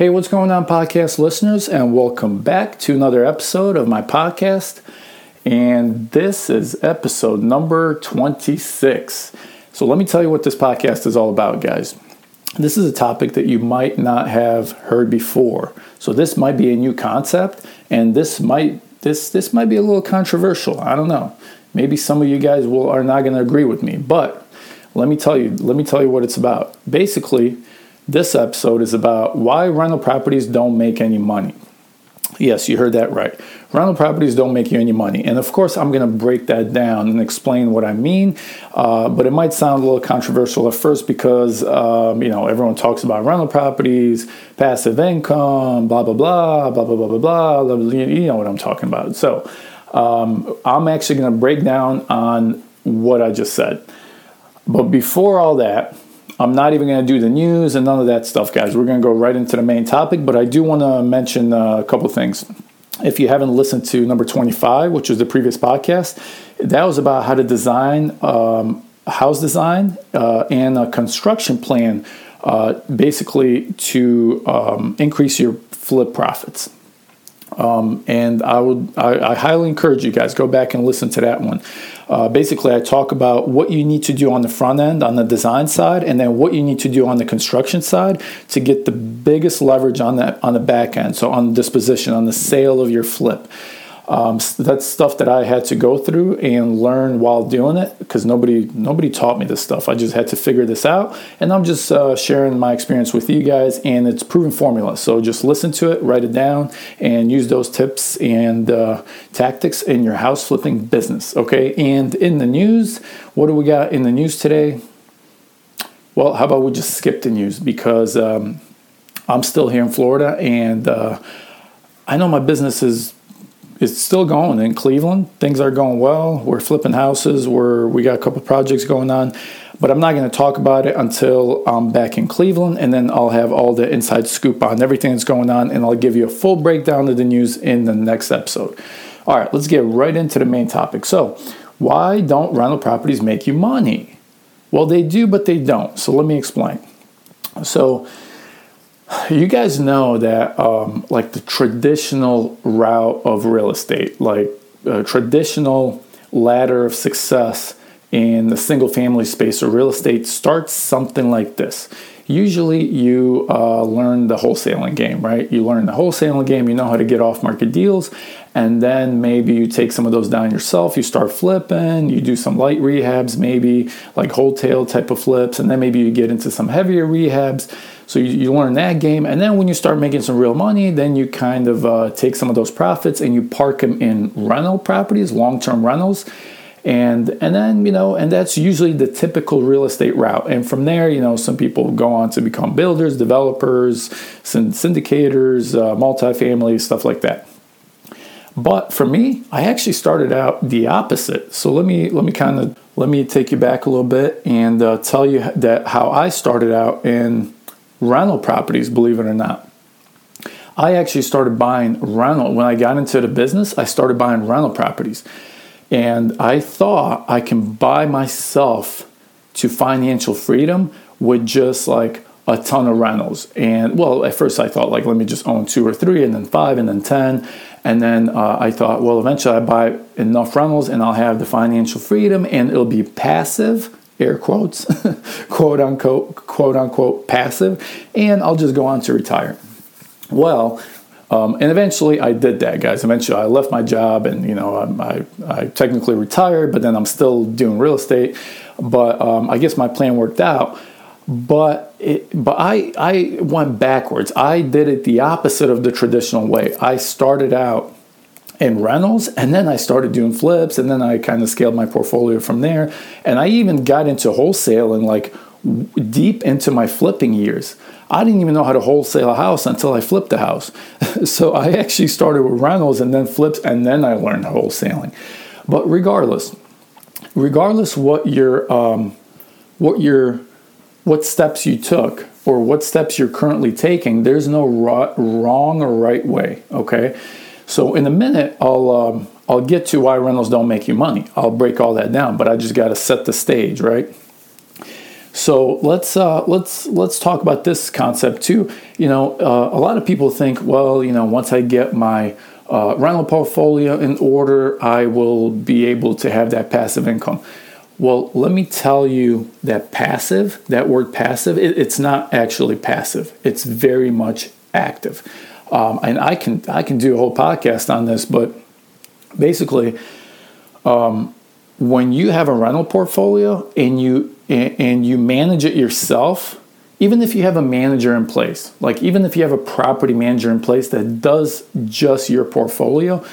Hey, what's going on, podcast listeners, and welcome back to another episode of my podcast. And this is episode number 26. So, let me tell you what this podcast is all about, guys. This is a topic that you might not have heard before. So, this might be a new concept, and this might this this might be a little controversial. I don't know. Maybe some of you guys will are not going to agree with me, but let me tell you let me tell you what it's about. Basically, this episode is about why rental properties don't make any money. Yes, you heard that right. Rental properties don't make you any money. And of course, I'm going to break that down and explain what I mean. Uh, but it might sound a little controversial at first because, um, you know, everyone talks about rental properties, passive income, blah, blah, blah, blah, blah, blah, blah, blah. You know what I'm talking about. So um, I'm actually going to break down on what I just said. But before all that, I'm not even going to do the news and none of that stuff, guys. We're going to go right into the main topic, but I do want to mention uh, a couple things. If you haven't listened to number 25, which was the previous podcast, that was about how to design um, house design uh, and a construction plan, uh, basically to um, increase your flip profits. Um, and I would I, I, highly encourage you guys go back and listen to that one. Uh, basically, I talk about what you need to do on the front end, on the design side, and then what you need to do on the construction side to get the biggest leverage on that on the back end. So on the disposition, on the sale of your flip. Um, that's stuff that I had to go through and learn while doing it because nobody nobody taught me this stuff. I just had to figure this out, and I'm just uh, sharing my experience with you guys. And it's proven formula. So just listen to it, write it down, and use those tips and uh, tactics in your house flipping business. Okay. And in the news, what do we got in the news today? Well, how about we just skip the news because um, I'm still here in Florida and uh, I know my business is it's still going in Cleveland. Things are going well. We're flipping houses. We're we got a couple projects going on, but I'm not going to talk about it until I'm back in Cleveland, and then I'll have all the inside scoop on everything that's going on, and I'll give you a full breakdown of the news in the next episode. All right, let's get right into the main topic. So, why don't rental properties make you money? Well, they do, but they don't. So let me explain. So you guys know that um, like the traditional route of real estate like a traditional ladder of success in the single family space or real estate starts something like this usually you uh, learn the wholesaling game right? You learn the wholesaling game you know how to get off market deals and then maybe you take some of those down yourself you start flipping you do some light rehabs maybe like wholesale type of flips and then maybe you get into some heavier rehabs. So you, you, learn that game, and then when you start making some real money, then you kind of uh, take some of those profits and you park them in rental properties, long-term rentals, and and then you know, and that's usually the typical real estate route. And from there, you know, some people go on to become builders, developers, syndicators, uh, multifamily stuff like that. But for me, I actually started out the opposite. So let me let me kind of let me take you back a little bit and uh, tell you that how I started out in rental properties, believe it or not. I actually started buying rental when I got into the business. I started buying rental properties, and I thought I can buy myself to financial freedom with just like a ton of rentals. And well, at first I thought like let me just own two or three, and then five, and then ten, and then uh, I thought well eventually I buy enough rentals and I'll have the financial freedom, and it'll be passive air quotes, quote unquote, quote unquote passive, and I'll just go on to retire. Well, um, and eventually I did that, guys. Eventually I left my job and, you know, I, I, I technically retired, but then I'm still doing real estate. But um, I guess my plan worked out. But it, but I, I went backwards. I did it the opposite of the traditional way. I started out in rentals and then I started doing flips and then I kind of scaled my portfolio from there and I even got into wholesaling like deep into my flipping years. I didn't even know how to wholesale a house until I flipped a house. so I actually started with rentals and then flips and then I learned wholesaling. But regardless, regardless what your um, what your what steps you took or what steps you're currently taking, there's no wrong or right way. Okay, so in a minute, I'll um, I'll get to why rentals don't make you money. I'll break all that down, but I just got to set the stage, right? So let's uh, let's let's talk about this concept too. You know, uh, a lot of people think, well, you know, once I get my uh, rental portfolio in order, I will be able to have that passive income. Well, let me tell you that passive, that word passive, it, it's not actually passive. It's very much active. Um, and I can I can do a whole podcast on this, but basically, um, when you have a rental portfolio and you and you manage it yourself, even if you have a manager in place, like even if you have a property manager in place that does just your portfolio,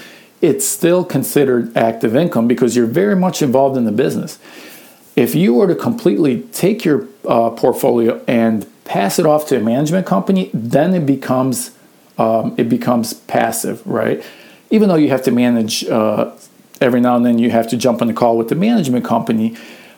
it's still considered active income because you're very much involved in the business. If you were to completely take your uh, portfolio and pass it off to a management company, then it becomes um, it becomes passive, right? Even though you have to manage uh, every now and then, you have to jump on the call with the management company.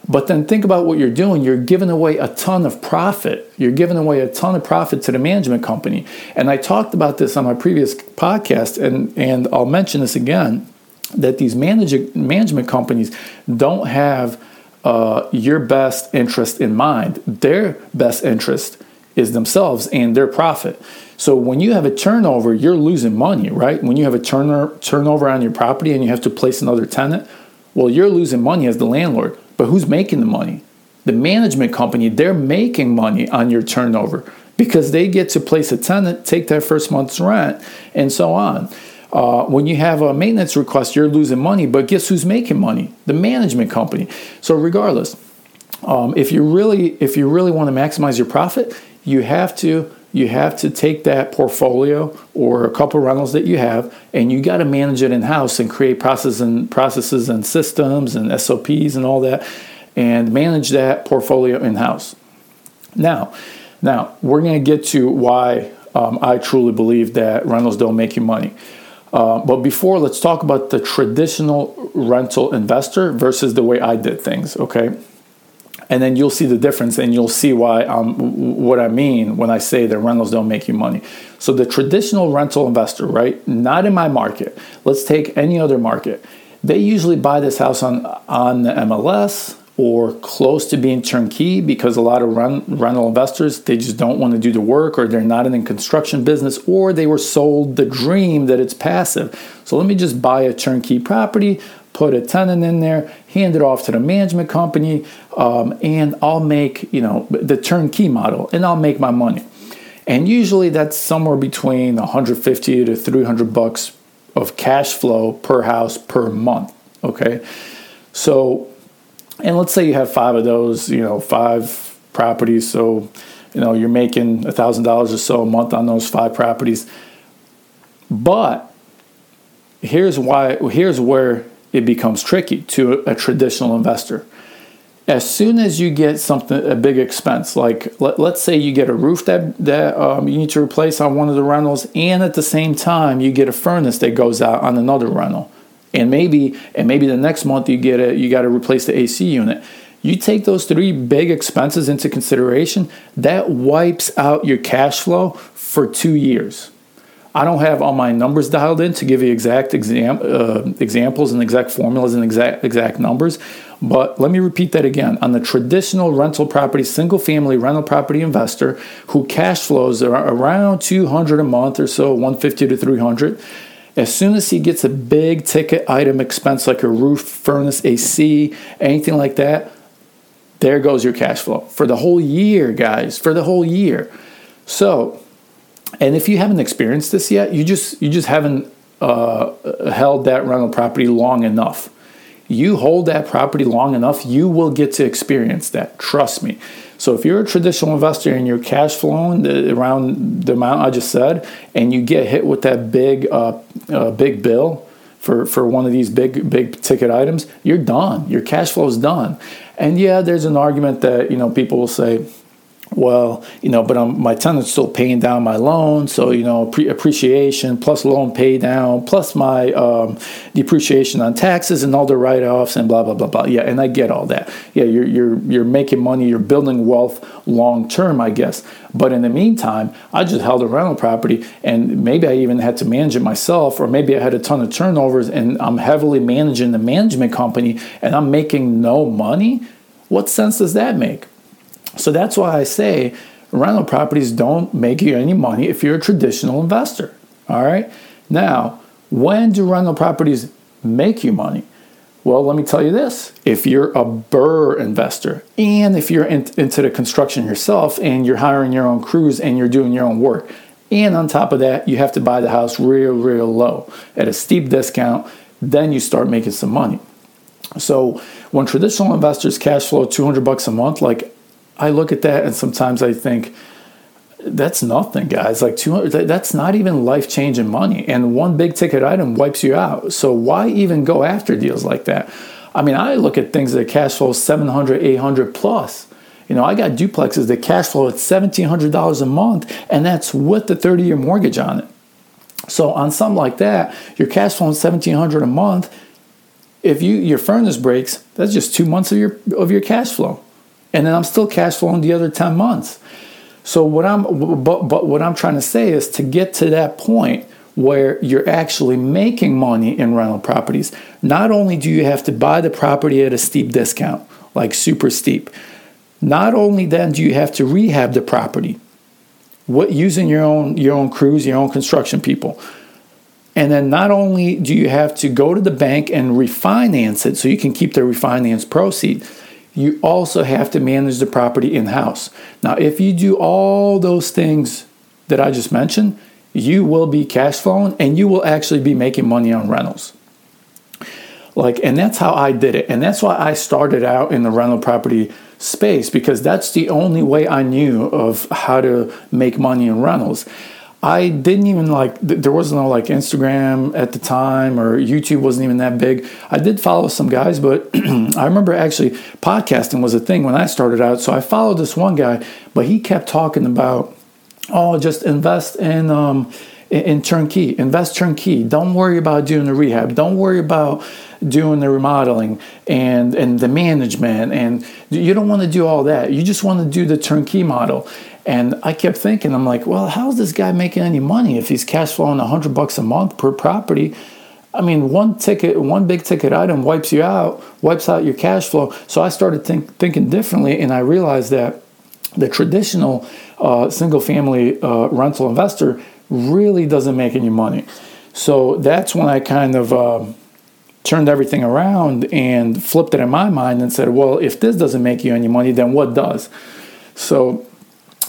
But then think about what you're doing. You're giving away a ton of profit. You're giving away a ton of profit to the management company. And I talked about this on my previous podcast, and, and I'll mention this again that these manage, management companies don't have uh, your best interest in mind. Their best interest is themselves and their profit. So when you have a turnover, you're losing money, right? When you have a turner, turnover on your property and you have to place another tenant, well, you're losing money as the landlord. But who's making the money? The management company, they're making money on your turnover because they get to place a tenant, take their first month's rent, and so on. Uh, when you have a maintenance request, you're losing money, but guess who's making money? The management company. So regardless, um, if you really if you really want to maximize your profit, you have to you have to take that portfolio or a couple rentals that you have and you got to manage it in house and create processes and processes and systems and SOPs and all that and manage that portfolio in house. Now, now we're going to get to why um, I truly believe that rentals don't make you money. Uh, but before, let's talk about the traditional rental investor versus the way I did things. Okay, and then you'll see the difference and you'll see why um, what I mean when I say that rentals don't make you money. So the traditional rental investor, right? Not in my market. Let's take any other market. They usually buy this house on on the MLS or close to being turnkey because a lot of rent, rental investors they just don't want to do the work or they're not in the construction business or they were sold the dream that it's passive. So let me just buy a turnkey property put a tenant in there, hand it off to the management company, um, and I'll make, you know, the turnkey model, and I'll make my money. And usually that's somewhere between 150 to 300 bucks of cash flow per house per month. Okay. So, and let's say you have five of those, you know, five properties. So, you know, you're making a thousand dollars or so a month on those five properties. But here's why, here's where it becomes tricky to a traditional investor. As soon as you get something a big expense, like let, us say you get a roof that that um, you need to replace on one of the rentals, and at the same time you get a furnace that goes out on another rental, and maybe and maybe the next month you get a you got to replace the AC unit. You take those three big expenses into consideration, that wipes out your cash flow for two years. I don't have all my numbers dialed in to give you exact exam, uh, examples and exact formulas and exact exact numbers, but let me repeat that again. On the traditional rental property, single family rental property investor who cash flows are around 200 a month or so, 150 to 300. As soon as he gets a big ticket item expense like a roof, furnace, AC, anything like that, there goes your cash flow for the whole year, guys, for the whole year. So, and if you haven't experienced this yet, you just you just haven't uh, held that rental property long enough. You hold that property long enough, you will get to experience that. Trust me. So if you're a traditional investor and you're cash flowing the, around the amount I just said, and you get hit with that big uh, uh, big bill for for one of these big big ticket items, you're done. Your cash flow is done. And yeah, there's an argument that you know people will say well, you know, but I'm, my tenant's still paying down my loan, so you know, pre- appreciation plus loan pay down plus my um, depreciation on taxes and all the write-offs and blah blah blah blah. Yeah, and I get all that. Yeah, you're you're you're making money, you're building wealth long term, I guess. But in the meantime, I just held a rental property, and maybe I even had to manage it myself, or maybe I had a ton of turnovers, and I'm heavily managing the management company, and I'm making no money. What sense does that make? So that's why I say rental properties don't make you any money if you're a traditional investor. All right. Now, when do rental properties make you money? Well, let me tell you this if you're a BRRRR investor and if you're in, into the construction yourself and you're hiring your own crews and you're doing your own work, and on top of that, you have to buy the house real, real low at a steep discount, then you start making some money. So when traditional investors cash flow 200 bucks a month, like I look at that and sometimes I think, that's nothing, guys. Like 200, that's not even life changing money. And one big ticket item wipes you out. So why even go after deals like that? I mean, I look at things that cash flow 700, 800 plus. You know, I got duplexes that cash flow at $1,700 a month, and that's with the 30 year mortgage on it. So on something like that, your cash flow is 1700 a month. If you your furnace breaks, that's just two months of your of your cash flow. And then I'm still cash flowing the other 10 months. So what I'm but, but what I'm trying to say is to get to that point where you're actually making money in rental properties, not only do you have to buy the property at a steep discount, like super steep, not only then do you have to rehab the property, what using your own your own crews, your own construction people. And then not only do you have to go to the bank and refinance it so you can keep the refinance proceed, you also have to manage the property in house. Now, if you do all those things that I just mentioned, you will be cash flowing and you will actually be making money on rentals. Like, and that's how I did it. And that's why I started out in the rental property space because that's the only way I knew of how to make money in rentals. I didn't even like, there wasn't no like Instagram at the time or YouTube wasn't even that big. I did follow some guys, but I remember actually podcasting was a thing when I started out. So I followed this one guy, but he kept talking about, oh, just invest in, um, in turnkey, invest turnkey. Don't worry about doing the rehab. Don't worry about doing the remodeling and and the management and you don't want to do all that. You just want to do the turnkey model. And I kept thinking, I'm like, well, how's this guy making any money if he's cash flowing 100 bucks a month per property? I mean, one ticket, one big ticket item wipes you out, wipes out your cash flow. So I started think, thinking differently, and I realized that the traditional uh, single family uh, rental investor really doesn't make any money. So that's when I kind of uh, turned everything around and flipped it in my mind and said, well, if this doesn't make you any money, then what does? So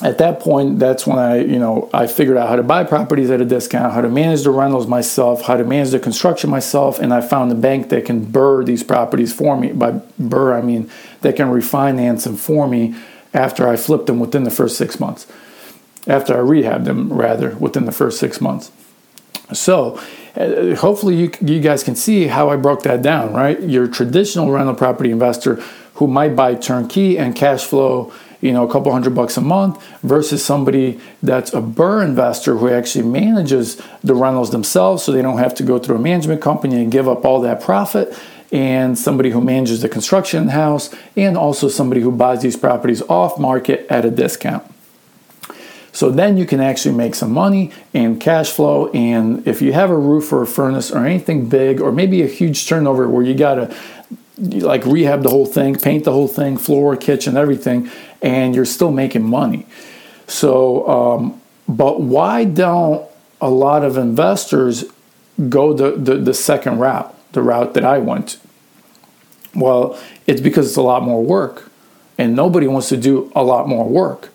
at that point, that's when I, you know, I figured out how to buy properties at a discount, how to manage the rentals myself, how to manage the construction myself, and I found a bank that can BRRRR these properties for me. By BRRRR, I mean they can refinance them for me after I flipped them within the first six months, after I rehabbed them rather within the first six months. So, uh, hopefully, you you guys can see how I broke that down. Right, your traditional rental property investor who might buy turnkey and cash flow you know, a couple hundred bucks a month versus somebody that's a BRRRR investor who actually manages the rentals themselves so they don't have to go through a management company and give up all that profit and somebody who manages the construction house and also somebody who buys these properties off market at a discount. So then you can actually make some money and cash flow. And if you have a roof or a furnace or anything big, or maybe a huge turnover where you got to like rehab the whole thing, paint the whole thing, floor, kitchen, everything, and you're still making money. So, um, but why don't a lot of investors go the, the, the second route, the route that I went? Well, it's because it's a lot more work, and nobody wants to do a lot more work.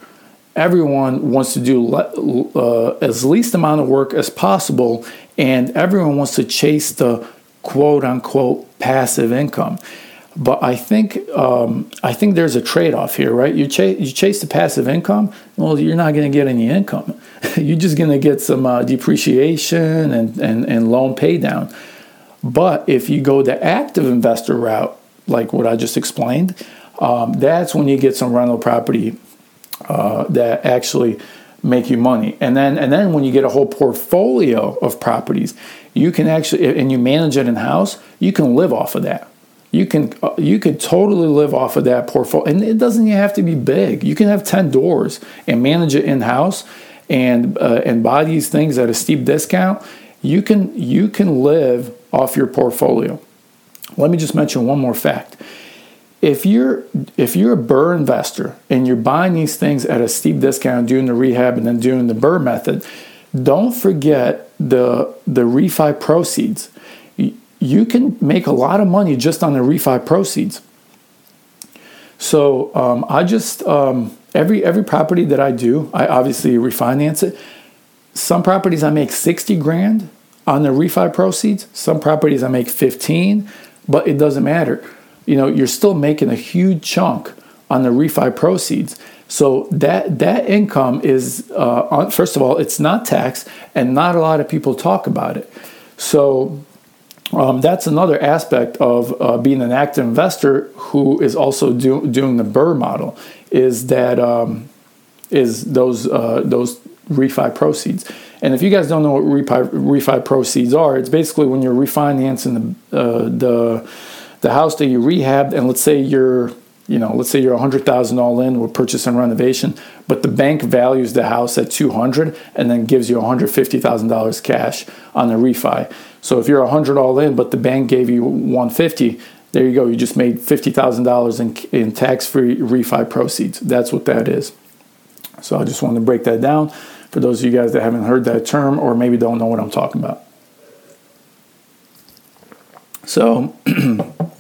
Everyone wants to do le- uh, as least amount of work as possible, and everyone wants to chase the quote unquote passive income. But I think um, I think there's a trade-off here, right? You chase you chase the passive income. Well, you're not going to get any income. you're just going to get some uh, depreciation and, and and loan pay down. But if you go the active investor route, like what I just explained, um, that's when you get some rental property uh, that actually make you money. And then and then when you get a whole portfolio of properties, you can actually and you manage it in house, you can live off of that. You can uh, you can totally live off of that portfolio and it doesn't have to be big. You can have 10 doors and manage it in house and uh, and buy these things at a steep discount. You can you can live off your portfolio. Let me just mention one more fact. If you're if you're a BRRRR investor and you're buying these things at a steep discount, doing the rehab and then doing the BRRRR method, don't forget the the refi proceeds. You can make a lot of money just on the refi proceeds. So um, I just um, every every property that I do, I obviously refinance it. Some properties I make sixty grand on the refi proceeds. Some properties I make fifteen, but it doesn't matter you know, you're still making a huge chunk on the refi proceeds. So that that income is uh, first of all, it's not taxed, and not a lot of people talk about it. So um, that's another aspect of uh, being an active investor who is also do, doing the BRRRR model. Is that um, is those uh, those refi proceeds? And if you guys don't know what refi refi proceeds are, it's basically when you're refinancing the uh, the the house that you rehabbed, and let's say you're you know, let's say you're 100,000 all in with purchase and renovation, but the bank values the house at 200 and then gives you $150,000 cash on the refi. So if you're 100 all in, but the bank gave you 150, there you go. You just made $50,000 in, in tax-free refi proceeds. That's what that is. So I just wanted to break that down for those of you guys that haven't heard that term or maybe don't know what I'm talking about. So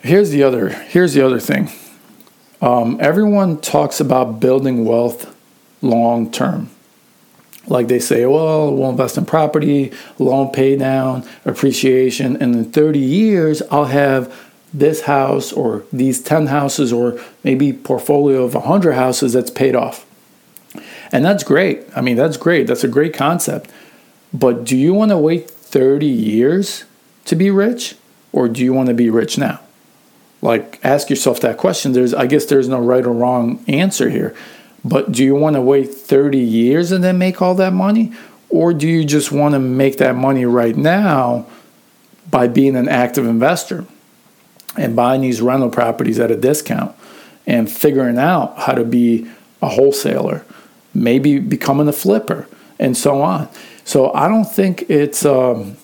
here's the other here's the other thing. Um, everyone talks about building wealth long term. Like they say, well, we'll invest in property, loan pay down, appreciation, and in 30 years, I'll have this house or these 10 houses or maybe portfolio of 100 houses that's paid off. And that's great. I mean, that's great. That's a great concept. But do you want to wait 30 years to be rich or do you want to be rich now? Like ask yourself that question. There's I guess there's no right or wrong answer here. But do you want to wait 30 years and then make all that money or do you just want to make that money right now by being an active investor and buying these rental properties at a discount and figuring out how to be a wholesaler, maybe becoming a flipper and so on. So I don't think it's um,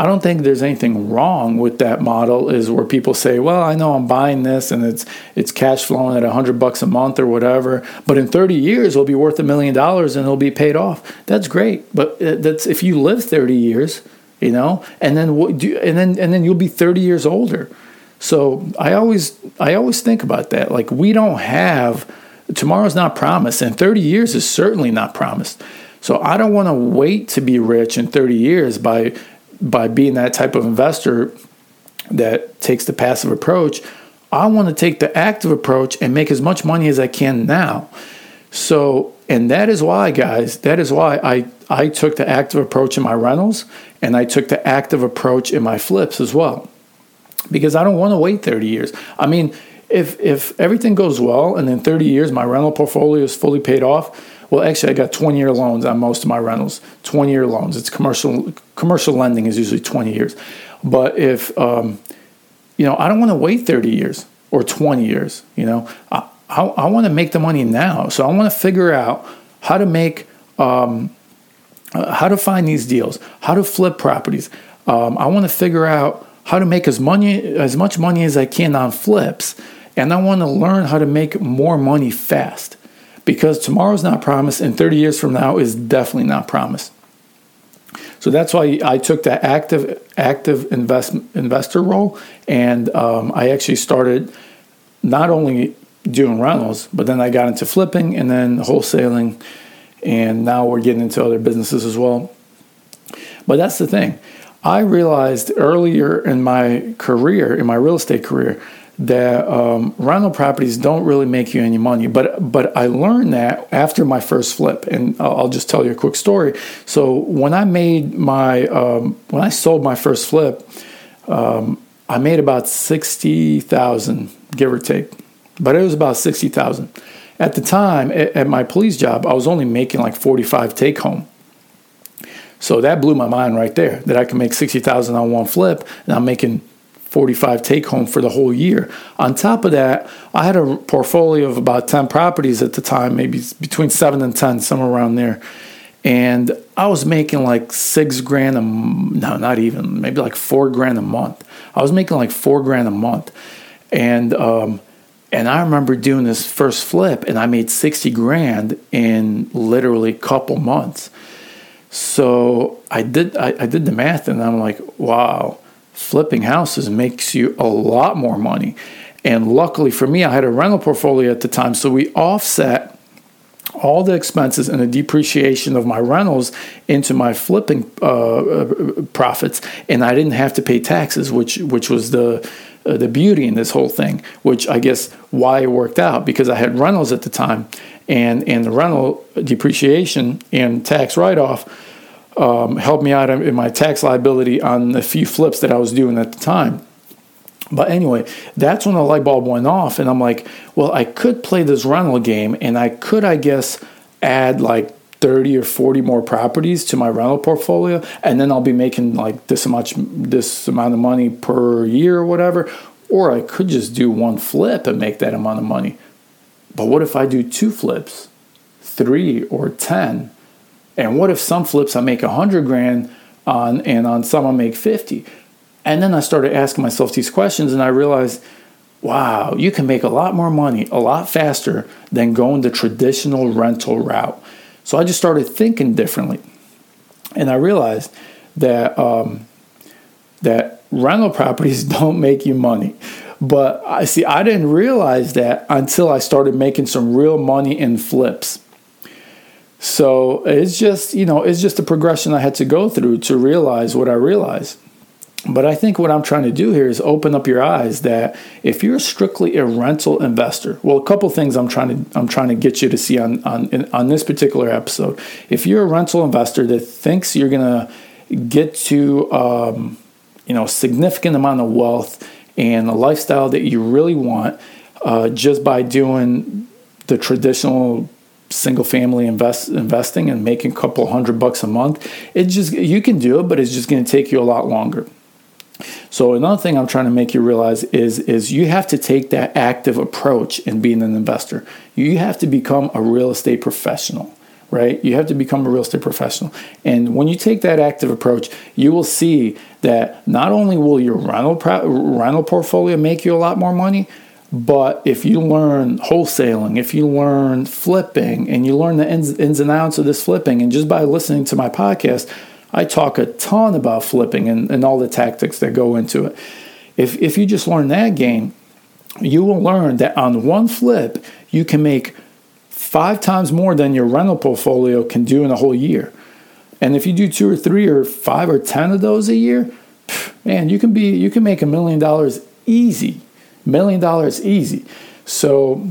I don't think there's anything wrong with that model is where people say, well, I know I'm buying this and it's it's cash flowing at 100 bucks a month or whatever, but in 30 years it'll be worth a million dollars and it'll be paid off. That's great, but uh, that's if you live 30 years, you know, and then what do and then and then you'll be 30 years older. So I always I always think about that. Like we don't have tomorrow's not promised and 30 years is certainly not promised. So I don't want to wait to be rich in 30 years by by being that type of investor that takes the passive approach. I want to take the active approach and make as much money as I can now. So, and that is why, guys, that is why I, I took the active approach in my rentals and I took the active approach in my flips as well. Because I don't want to wait 30 years. I mean, if if everything goes well and in 30 years my rental portfolio is fully paid off, well, actually, I got 20 year loans on most of my rentals. 20 year loans. It's commercial. Commercial lending is usually 20 years. But if um, you know, I don't want to wait 30 years or 20 years. You know, I I, I want to make the money now. So I want to figure out how to make um, uh, how to find these deals, how to flip properties. Um, I want to figure out how to make as money as much money as I can on flips, and I want to learn how to make more money fast because tomorrow's not promised and 30 years from now is definitely not promised. So that's why I took that active active invest, investor role, and um, I actually started not only doing rentals, but then I got into flipping and then wholesaling, and now we're getting into other businesses as well. But that's the thing. I realized earlier in my career, in my real estate career, that um, rental properties don't really make you any money. But but I learned that after my first flip, and I'll, just tell you a quick story. So when I made my um, when I sold my first flip, um, I made about sixty thousand, give or take, but it was about sixty thousand. At the time, at, at my police job, I was only making like forty five take home. So that blew my mind right there that I can make sixty thousand on one flip, and I'm making 45 take home for the whole year. On top of that, I had a portfolio of about 10 properties at the time, maybe between 7 and 10, somewhere around there. and I was making like six grand a no, not even maybe like four grand a month. I was making like four grand a month, and um, and I remember doing this first flip, and I made sixty grand in literally a couple months. So I did I, I did the math, and I'm like, wow, flipping houses makes you a lot more money. And luckily for me, I had a rental portfolio at the time, so we offset all the expenses and the depreciation of my rentals into my flipping uh, uh, profits, and I didn't have to pay taxes, which which was the uh, the beauty in this whole thing. Which I guess why it worked out because I had rentals at the time, and and the rental depreciation and tax write off. Um, helped me out in my tax liability on the few flips that I was doing at the time. But anyway, that's when the light bulb went off, and I'm like, well, I could play this rental game, and I could, I guess, add like 30 or 40 more properties to my rental portfolio, and then I'll be making like this much, this amount of money per year or whatever. Or I could just do one flip and make that amount of money. But what if I do two flips, three or 10? And what if some flips I make a hundred grand on, and on some I make 50? And then I started asking myself these questions and I realized, wow, you can make a lot more money a lot faster than going the traditional rental route. So I just started thinking differently. And I realized that um, that rental properties don't make you money. But I see I didn't realize that until I started making some real money in flips. So it's just, you know, it's just a progression I had to go through to realize what I realized. But I think what I'm trying to do here is open up your eyes that if you're strictly a rental investor, well, a couple things I'm trying to I'm trying to get you to see on on on this particular episode. If you're a rental investor that thinks you're gonna get to um, you know significant amount of wealth and a lifestyle that you really want uh, just by doing the traditional single family invest investing and making a couple hundred bucks a month it just you can do it but it's just going to take you a lot longer so another thing I'm trying to make you realize is is you have to take that active approach in being an investor. You have to become a real estate professional, right? You have to become a real estate professional. And when you take that active approach, you will see that not only will your rental rental portfolio make you a lot more money, but if you learn wholesaling, if you learn flipping, and you learn the ins, ins and outs of this flipping, and just by listening to my podcast, I talk a ton about flipping and, and all the tactics that go into it. If, if you just learn that game, you will learn that on one flip, you can make five times more than your rental portfolio can do in a whole year. And if you do two or three or five or ten of those a year, man, you can be you can make a million dollars easy, million dollars easy. So,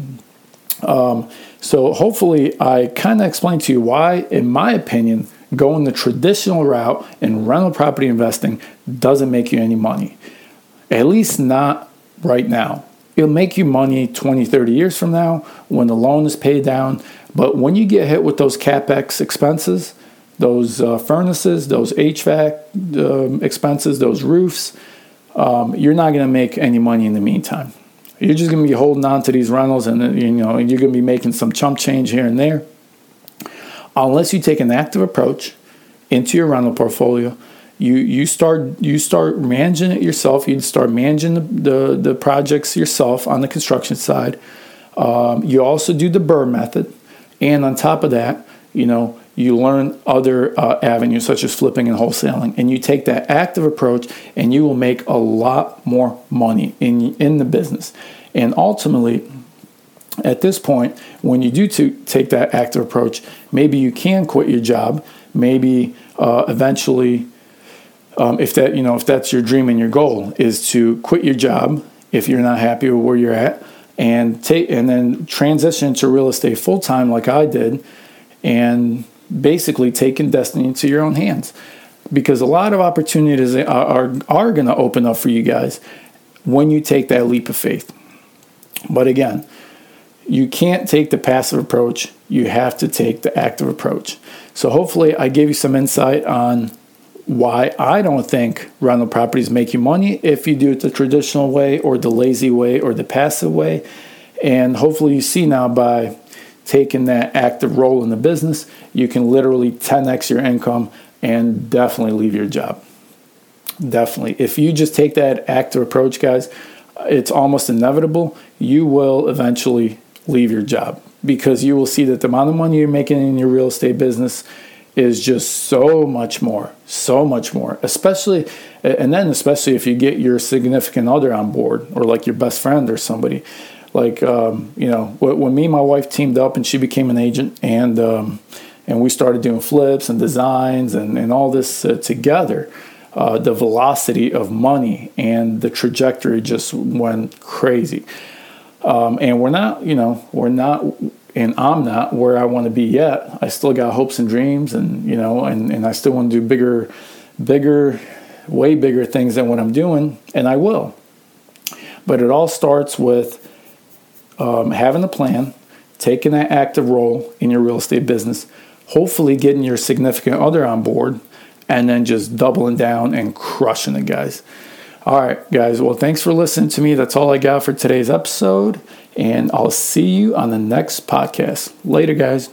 um, so hopefully, I kind of explained to you why, in my opinion, going the traditional route in rental property investing doesn't make you any money. At least not right now. It'll make you money 20, 30 years from now when the loan is paid down. But when you get hit with those capex expenses, those uh, furnaces, those HVAC um, expenses, those roofs, um, you're not going to make any money in the meantime. You're just going to be holding on to these rentals, and you know you're going to be making some chump change here and there unless you take an active approach into your rental portfolio, you you start you start managing it yourself. You start managing the, the, the projects yourself on the construction side. Um, you also do the BRRRR method, and on top of that, you know you learn other uh, avenues such as flipping and wholesaling, and you take that active approach, and you will make a lot more money in in the business. And ultimately, at this point, when you do to take that active approach, maybe you can quit your job. Maybe uh, eventually, um, if that you know if that's your dream and your goal is to quit your job if you're not happy with where you're at, and take and then transition to real estate full time like I did, and basically taking destiny into your own hands, because a lot of opportunities are are, are going to open up for you guys when you take that leap of faith. But again you can't take the passive approach, you have to take the active approach. So, hopefully, I gave you some insight on why I don't think rental properties make you money if you do it the traditional way or the lazy way or the passive way. And hopefully, you see now by taking that active role in the business, you can literally 10x your income and definitely leave your job. Definitely. If you just take that active approach, guys, it's almost inevitable. You will eventually leave your job because you will see that the amount of money you're making in your real estate business is just so much more, so much more. Especially, and then especially if you get your significant other on board or like your best friend or somebody. Like, um, you know, when me and my wife teamed up and she became an agent and, um, and we started doing flips and designs and, and all this uh, together, uh, the velocity of money and the trajectory just went crazy. Um, and we're not, you know, we're not, and I'm not where I want to be yet. I still got hopes and dreams, and you know, and, and I still want to do bigger, bigger, way bigger things than what I'm doing, and I will. But it all starts with um, having a plan, taking that active role in your real estate business, hopefully getting your significant other on board, and then just doubling down and crushing it, guys. All right, guys. Well, thanks for listening to me. That's all I got for today's episode. And I'll see you on the next podcast. Later, guys.